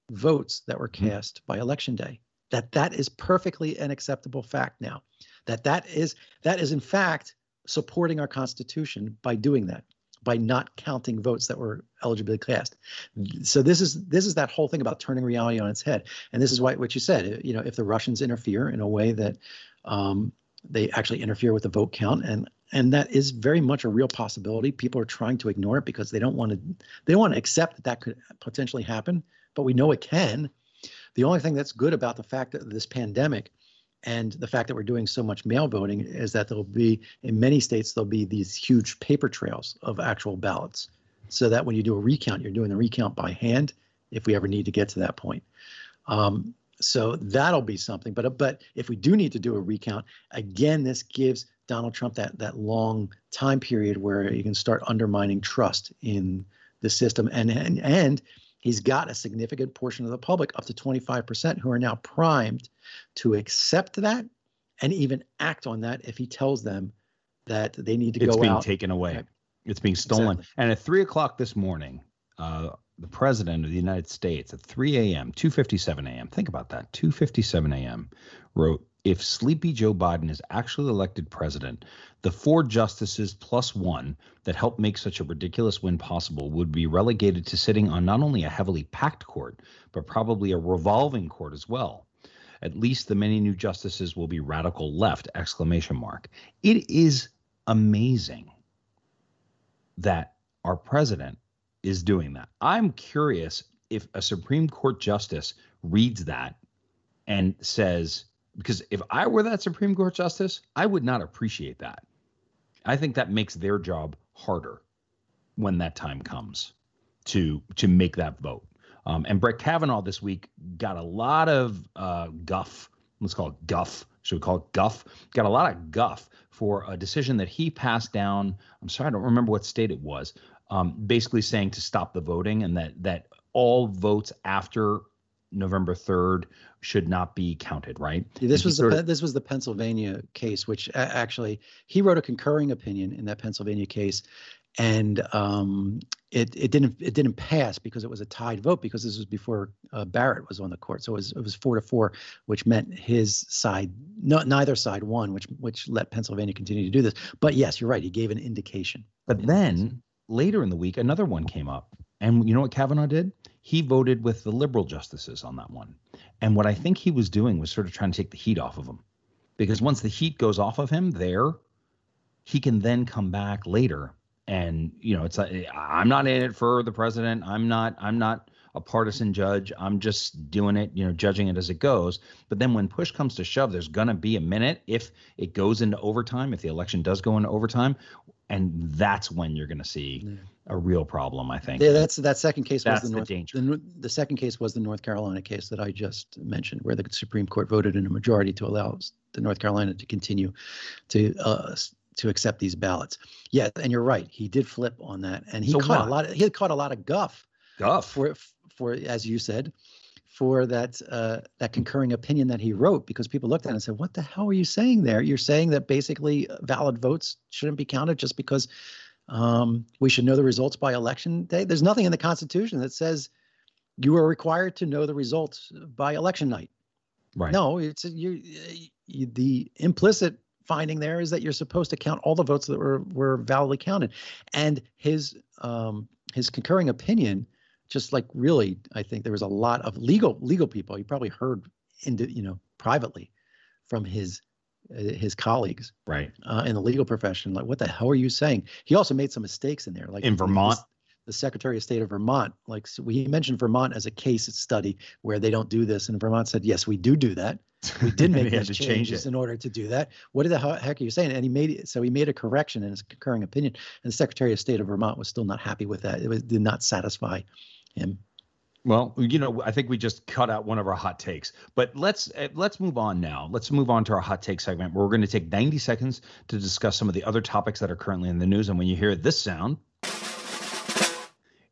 S2: votes that were mm-hmm. cast by election day. That that is perfectly an acceptable fact now. That that is that is in fact supporting our constitution by doing that by not counting votes that were eligibly cast. So this is this is that whole thing about turning reality on its head. And this is why what you said. You know, if the Russians interfere in a way that um, they actually interfere with the vote count, and and that is very much a real possibility. People are trying to ignore it because they don't want to they don't want to accept that that could potentially happen. But we know it can. The only thing that's good about the fact that this pandemic and the fact that we're doing so much mail voting is that there'll be, in many states, there'll be these huge paper trails of actual ballots. So that when you do a recount, you're doing the recount by hand if we ever need to get to that point. Um, so that'll be something. But but if we do need to do a recount, again, this gives Donald Trump that that long time period where you can start undermining trust in the system and and and he's got a significant portion of the public, up to 25%, who are now primed to accept that and even act on that if he tells them that they need to
S1: it's
S2: go out.
S1: It's being taken away. Right. It's being stolen. Exactly. And at three o'clock this morning, uh, the president of the United States at 3 a.m., 2:57 a.m. Think about that. 2:57 a.m. wrote if sleepy Joe Biden is actually elected president, the four justices plus one that helped make such a ridiculous win possible would be relegated to sitting on not only a heavily packed court, but probably a revolving court as well. At least the many new justices will be radical left! Exclamation mark. It is amazing that our president is doing that. I'm curious if a Supreme Court justice reads that and says, because if I were that Supreme Court justice, I would not appreciate that. I think that makes their job harder when that time comes to to make that vote. Um, and Brett Kavanaugh this week got a lot of uh, guff. Let's call it guff. Should we call it guff? Got a lot of guff for a decision that he passed down. I'm sorry, I don't remember what state it was. Um, basically saying to stop the voting and that that all votes after November 3rd should not be counted, right?
S2: This was the of, this was the Pennsylvania case, which actually he wrote a concurring opinion in that Pennsylvania case, and um, it it didn't it didn't pass because it was a tied vote because this was before uh, Barrett was on the court, so it was it was four to four, which meant his side no neither side won, which which let Pennsylvania continue to do this. But yes, you're right, he gave an indication.
S1: But then later in the week, another one came up, and you know what Kavanaugh did? He voted with the liberal justices on that one, and what I think he was doing was sort of trying to take the heat off of him, because once the heat goes off of him there, he can then come back later. And you know it's i'm not in it for the president. I'm not i'm not a partisan judge i'm just doing it you know judging it as it goes but then when push comes to shove there's going to be a minute if it goes into overtime if the election does go into overtime and that's when you're going to see yeah. a real problem i think
S2: yeah that's that second case that's was the, North, the danger the, the second case was the north carolina case that i just mentioned where the supreme court voted in a majority to allow the north carolina to continue to uh, to accept these ballots. Yeah, and you're right. He did flip on that, and he so caught what? a lot. Of, he caught a lot of guff.
S1: Guff
S2: for for as you said, for that uh, that concurring opinion that he wrote, because people looked at it and said, "What the hell are you saying there? You're saying that basically valid votes shouldn't be counted just because um, we should know the results by election day. There's nothing in the Constitution that says you are required to know the results by election night.
S1: Right.
S2: No, it's you, you the implicit finding there is that you're supposed to count all the votes that were were validly counted, and his um, his concurring opinion, just like really, I think there was a lot of legal legal people. You probably heard into you know privately from his uh, his colleagues
S1: right
S2: uh, in the legal profession like what the hell are you saying he also made some mistakes in there like
S1: in vermont
S2: the Secretary of State of Vermont. Like so we mentioned Vermont as a case study where they don't do this, and Vermont said, "Yes, we do do that. We <laughs> did make those changes in order to do that." What the heck are you saying? And he made it. So he made a correction in his concurring opinion, and the Secretary of State of Vermont was still not happy with that. It was, did not satisfy him.
S1: Well, you know, I think we just cut out one of our hot takes, but let's eh, let's move on now. Let's move on to our hot take segment where we're going to take 90 seconds to discuss some of the other topics that are currently in the news. And when you hear this sound,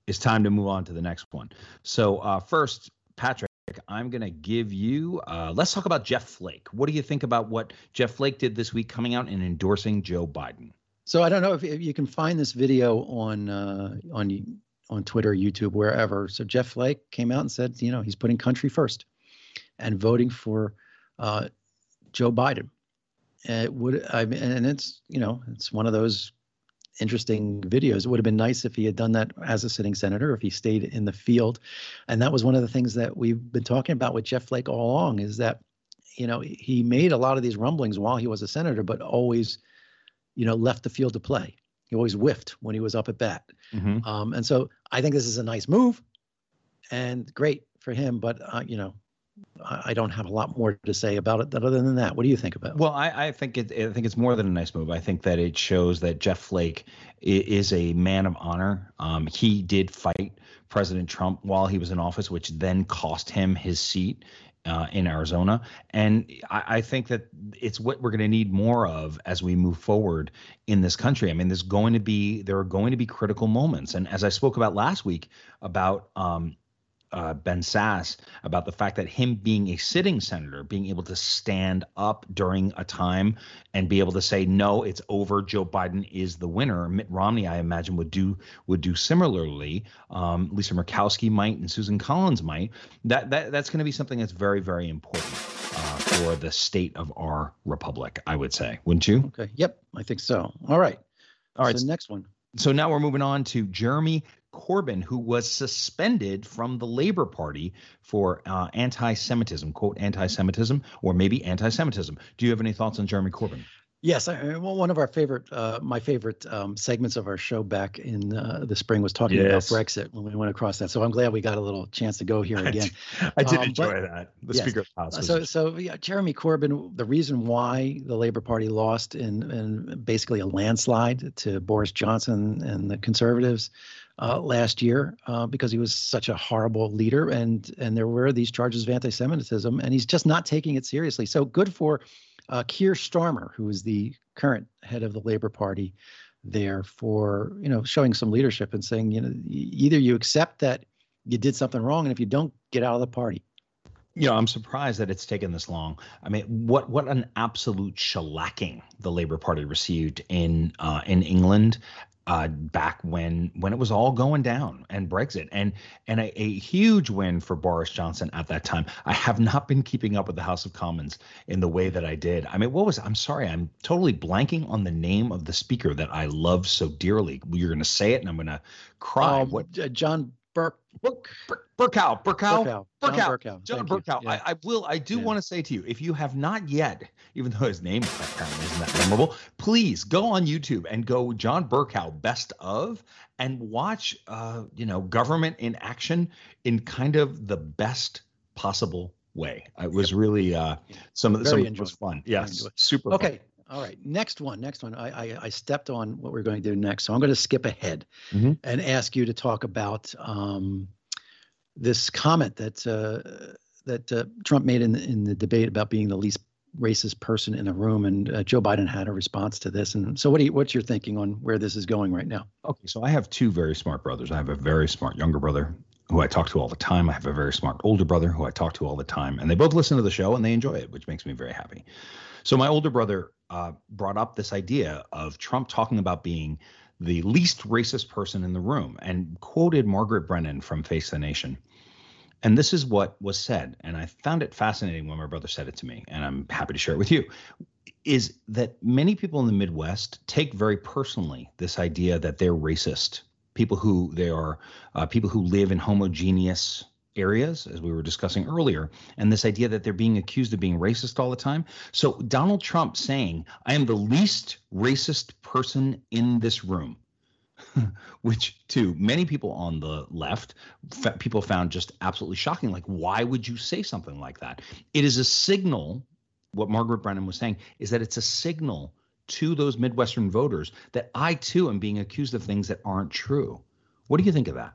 S1: it's time to move on to the next one. So uh, first, Patrick, I'm going to give you. Uh, let's talk about Jeff Flake. What do you think about what Jeff Flake did this week, coming out and endorsing Joe Biden?
S2: So I don't know if, if you can find this video on uh, on on Twitter, YouTube, wherever. So Jeff Flake came out and said, you know, he's putting country first and voting for uh, Joe Biden. And it would I mean, and it's you know, it's one of those interesting videos. It would have been nice if he had done that as a sitting senator, if he stayed in the field. And that was one of the things that we've been talking about with Jeff Flake all along is that, you know, he made a lot of these rumblings while he was a senator, but always, you know, left the field to play. He always whiffed when he was up at bat. Mm-hmm. Um, and so I think this is a nice move and great for him. But, uh, you know, I don't have a lot more to say about it other than that. What do you think about it?
S1: Well, I, I think it, I think it's more than a nice move. I think that it shows that Jeff Flake is a man of honor. Um, he did fight President Trump while he was in office, which then cost him his seat uh, in Arizona. And I, I, think that it's what we're going to need more of as we move forward in this country. I mean, there's going to be there are going to be critical moments, and as I spoke about last week about um, uh, Ben Sasse about the fact that him being a sitting senator, being able to stand up during a time and be able to say, "No, it's over. Joe Biden is the winner." Mitt Romney, I imagine, would do would do similarly. Um, Lisa Murkowski might, and Susan Collins might. That that that's going to be something that's very very important uh, for the state of our republic. I would say, wouldn't you?
S2: Okay. Yep, I think so. All right. All right. So next one.
S1: So now we're moving on to Jeremy Corbyn, who was suspended from the Labor Party for uh, anti Semitism, quote, anti Semitism, or maybe anti Semitism. Do you have any thoughts on Jeremy Corbyn?
S2: Yes, I, well, one of our favorite, uh, my favorite um, segments of our show back in uh, the spring was talking yes. about Brexit when we went across that. So I'm glad we got a little chance to go here <laughs> again.
S1: I did um, enjoy but, that. The yes. Speaker of the House.
S2: So, so yeah, Jeremy Corbyn. The reason why the Labour Party lost in, in basically a landslide to Boris Johnson and the Conservatives uh, last year uh, because he was such a horrible leader, and and there were these charges of anti-Semitism, and he's just not taking it seriously. So good for uh, Keir Starmer, who is the current head of the Labour Party, there for you know showing some leadership and saying you know either you accept that you did something wrong, and if you don't, get out of the party.
S1: You know, I'm surprised that it's taken this long. I mean, what what an absolute shellacking the Labour Party received in uh, in England uh, back when when it was all going down and Brexit and and a, a, huge win for Boris Johnson at that time. I have not been keeping up with the House of Commons in the way that I did. I mean, what was I'm sorry, I'm totally blanking on the name of the speaker that I love so dearly. You're going to say it, and I'm going to cry.
S2: Um, what? John Burke.
S1: Burke. Bercow, Bercow,
S2: Bercow,
S1: John, Bercow. Yeah. I, I, will. I do yeah. want to say to you, if you have not yet, even though his name isn't that memorable, please go on YouTube and go John Bercow Best of and watch, uh, you know, government in action in kind of the best possible way. It was yep. really uh, some of the some of it was fun. Yes, super.
S2: Okay. Fun. All right, next one. Next one. I, I, I stepped on what we're going to do next, so I'm going to skip ahead mm-hmm. and ask you to talk about um, this comment that uh, that uh, Trump made in the, in the debate about being the least racist person in the room, and uh, Joe Biden had a response to this. And so, what do you, what's your thinking on where this is going right now?
S1: Okay, so I have two very smart brothers. I have a very smart younger brother who I talk to all the time. I have a very smart older brother who I talk to all the time, and they both listen to the show and they enjoy it, which makes me very happy. So my older brother uh, brought up this idea of Trump talking about being the least racist person in the room and quoted Margaret Brennan from Face the Nation. And this is what was said. And I found it fascinating when my brother said it to me, and I'm happy to share it with you. Is that many people in the Midwest take very personally this idea that they're racist. People who they are, uh, people who live in homogeneous areas, as we were discussing earlier, and this idea that they're being accused of being racist all the time. So Donald Trump saying, I am the least racist person in this room <laughs> which to many people on the left, people found just absolutely shocking. Like, why would you say something like that? It is a signal. What Margaret Brennan was saying is that it's a signal to those Midwestern voters that I too am being accused of things that aren't true. What do you think of that?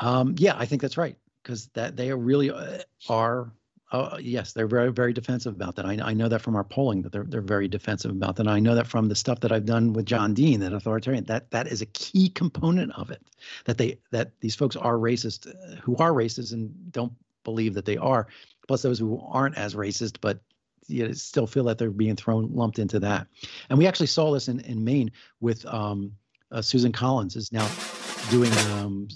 S2: Um, yeah, I think that's right because that they really uh, are Oh, yes, they're very, very defensive about that. I, I know that from our polling that they're they're very defensive about that. And I know that from the stuff that I've done with John Dean, that authoritarian, that that is a key component of it. That they that these folks are racist, uh, who are racist and don't believe that they are. Plus those who aren't as racist, but you know, still feel that they're being thrown lumped into that. And we actually saw this in in Maine with um, uh, Susan Collins is now doing um,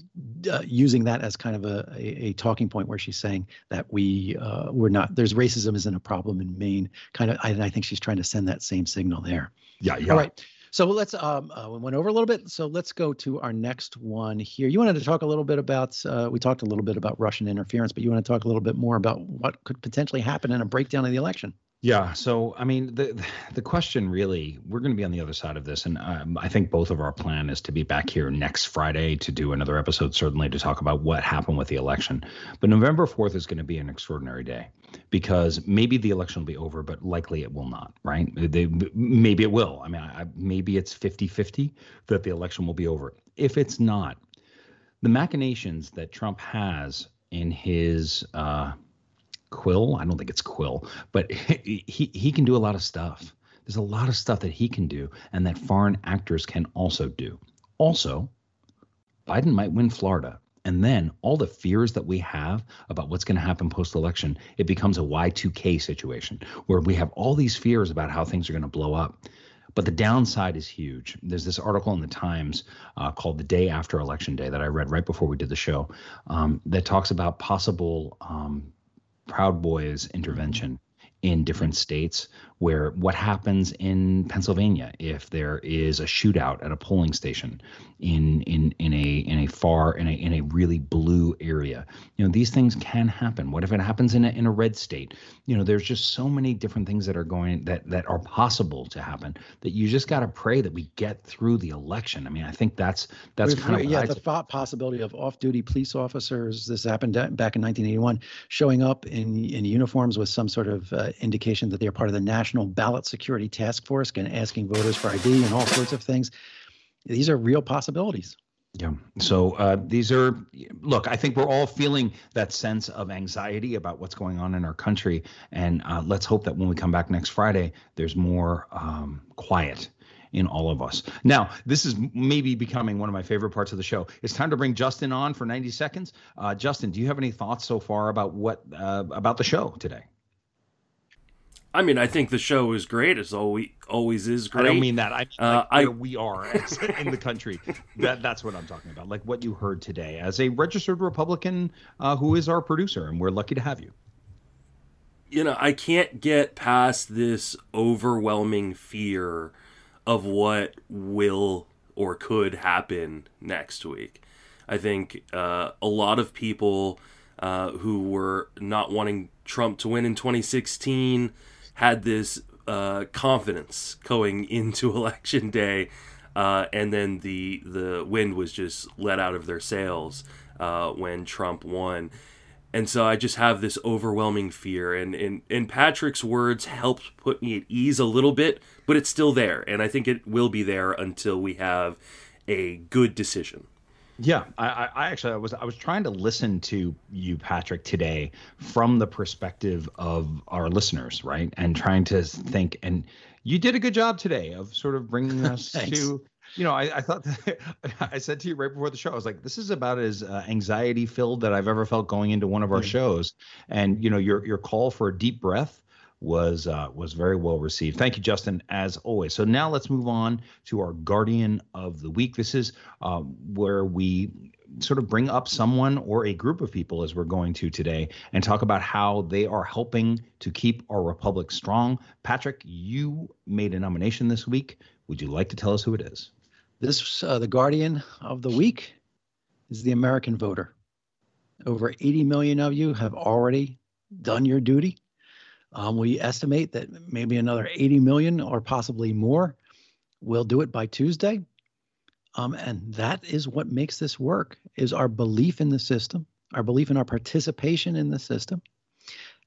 S2: uh, using that as kind of a, a, a, talking point where she's saying that we uh, we're not there's racism isn't a problem in Maine. Kind of, I, I think she's trying to send that same signal there.
S1: Yeah, yeah.
S2: All right. So let's um uh, we went over a little bit. So let's go to our next one here. You wanted to talk a little bit about uh, we talked a little bit about Russian interference, but you want to talk a little bit more about what could potentially happen in a breakdown of the election.
S1: Yeah. So, I mean, the <sighs> the question really, we're going to be on the other side of this, and um, I think both of our plan is to be back here next Friday to do another episode, certainly to talk about what happened with the election. But November fourth is going to be an extraordinary day because maybe the election will be over, but likely it will not. Right? They, maybe it will. I mean, I, maybe it's 50-50 that the election will be over. If it's not, the machinations that Trump has in his uh, Quill. I don't think it's Quill, but <laughs> he he can do a lot of stuff. There's a lot of stuff that he can do, and that foreign actors can also do. Also, Biden might win Florida. And then all the fears that we have about what's going to happen post election, it becomes a Y2K situation where we have all these fears about how things are going to blow up. But the downside is huge. There's this article in the Times uh, called The Day After Election Day that I read right before we did the show um, that talks about possible um, Proud Boys intervention in different states where what happens in Pennsylvania if there is a shootout at a polling station in in in a in a far in a in a really blue area you know these things can happen. What if it happens in a in a red state? You know there's just so many different things that are going that that are possible to happen that you just got to pray that we get through the election. I mean i think that's that's kind of
S2: yeah the thought possibility of off-duty police officers this happened back in 1981 showing up in in uniforms with some sort of uh, indication that they're part of the national ballot security task force and asking voters for id and all sorts of things these are real possibilities.
S1: Yeah. So uh, these are, look, I think we're all feeling that sense of anxiety about what's going on in our country. And uh, let's hope that when we come back next Friday, there's more um, quiet in all of us. Now, this is maybe becoming one of my favorite parts of the show. It's time to bring Justin on for 90 seconds. Uh, Justin, do you have any thoughts so far about what uh, about the show today?
S3: I mean, I think the show is great. It's always always is great.
S1: I don't mean that. I mean, uh, I, we are <laughs> in the country. That that's what I'm talking about. Like what you heard today as a registered Republican uh, who is our producer, and we're lucky to have you.
S3: You know, I can't get past this overwhelming fear of what will or could happen next week. I think uh, a lot of people uh, who were not wanting Trump to win in 2016 had this uh, confidence going into <laughs> election day, uh, and then the the wind was just let out of their sails uh, when Trump won. And so I just have this overwhelming fear, and in in Patrick's words helped put me at ease a little bit, but it's still there, and I think it will be there until we have a good decision.
S1: Yeah, I, I actually I was I was trying to listen to you, Patrick, today from the perspective of our listeners, right? And trying to think, and you did a good job today of sort of bringing <laughs> us to. You know, I, I thought that, <laughs> I said to you right before the show, I was like, "This is about as uh, anxiety filled that I've ever felt going into one of our mm-hmm. shows." And you know, your your call for a deep breath was uh, was very well received. Thank you, Justin, as always. So now let's move on to our Guardian of the Week. This is um, where we sort of bring up someone or a group of people, as we're going to today, and talk about how they are helping to keep our republic strong. Patrick, you made a nomination this week. Would you like to tell us who it is?
S2: This uh, the Guardian of the Week is the American voter. Over 80 million of you have already done your duty um, we estimate that maybe another 80 million or possibly more will do it by Tuesday. Um, and that is what makes this work is our belief in the system, our belief in our participation in the system.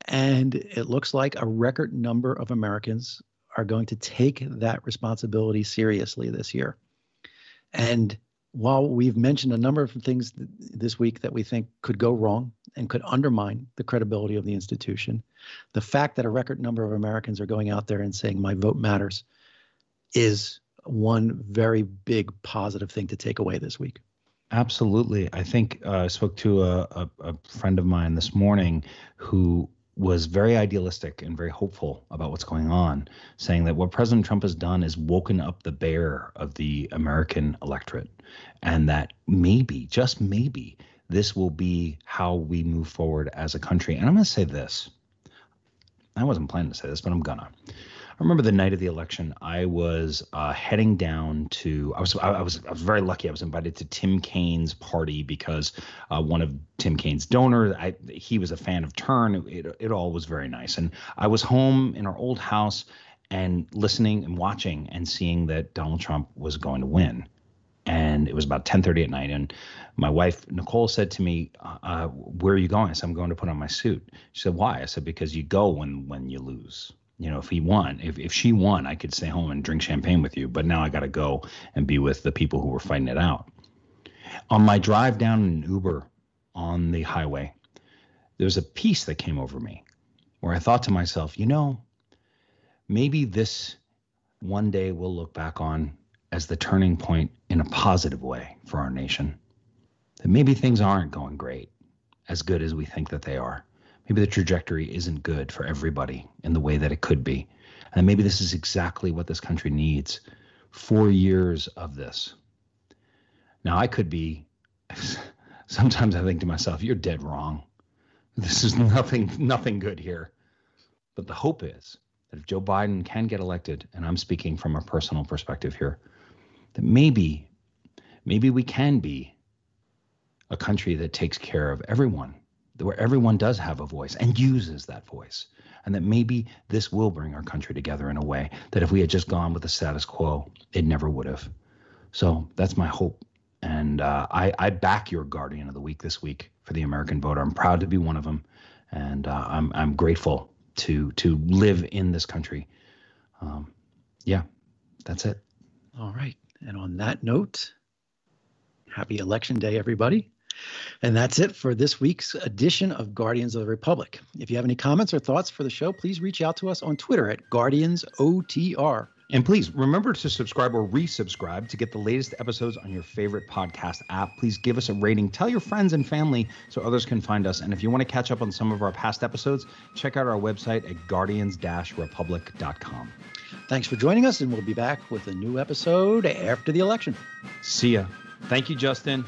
S2: And it looks like a record number of Americans are going to take that responsibility seriously this year. And while we've mentioned a number of things this week that we think could go wrong and could undermine the credibility of the institution, the fact that a record number of Americans are going out there and saying, my vote matters, is one very big positive thing to take away this week.
S1: Absolutely. I think uh, I spoke to a, a, a friend of mine this morning who was very idealistic and very hopeful about what's going on, saying that what President Trump has done is woken up the bear of the American electorate, and that maybe, just maybe, this will be how we move forward as a country. And I'm going to say this I wasn't planning to say this, but I'm gonna. I remember the night of the election. I was uh, heading down to. I was. I was. I was very lucky. I was invited to Tim Kaine's party because uh, one of Tim Kaine's donors. I, he was a fan of Turn. It, it, it all was very nice. And I was home in our old house and listening and watching and seeing that Donald Trump was going to win. And it was about 10:30 at night, and my wife Nicole said to me, uh, uh, "Where are you going?" I said, "I'm going to put on my suit." She said, "Why?" I said, "Because you go when when you lose." You know, if he won, if if she won, I could stay home and drink champagne with you. But now I got to go and be with the people who were fighting it out. On my drive down in Uber on the highway, there was a peace that came over me, where I thought to myself, you know, maybe this one day we'll look back on as the turning point in a positive way for our nation that maybe things aren't going great, as good as we think that they are. Maybe the trajectory isn't good for everybody in the way that it could be. And maybe this is exactly what this country needs four years of this. Now, I could be, <laughs> sometimes I think to myself, you're dead wrong. This is <laughs> nothing, nothing good here. But the hope is that if Joe Biden can get elected, and I'm speaking from a personal perspective here, that maybe, maybe we can be a country that takes care of everyone, where everyone does have a voice and uses that voice. And that maybe this will bring our country together in a way that if we had just gone with the status quo, it never would have. So that's my hope. And uh, I, I back your guardian of the week this week for the American voter. I'm proud to be one of them. And uh, I'm, I'm grateful to, to live in this country. Um, yeah, that's it.
S2: All right. And on that note, happy election day, everybody. And that's it for this week's edition of Guardians of the Republic. If you have any comments or thoughts for the show, please reach out to us on Twitter at GuardiansOTR.
S1: And please remember to subscribe or resubscribe to get the latest episodes on your favorite podcast app. Please give us a rating. Tell your friends and family so others can find us. And if you want to catch up on some of our past episodes, check out our website at guardians republic.com.
S2: Thanks for joining us, and we'll be back with a new episode after the election.
S1: See ya. Thank you, Justin.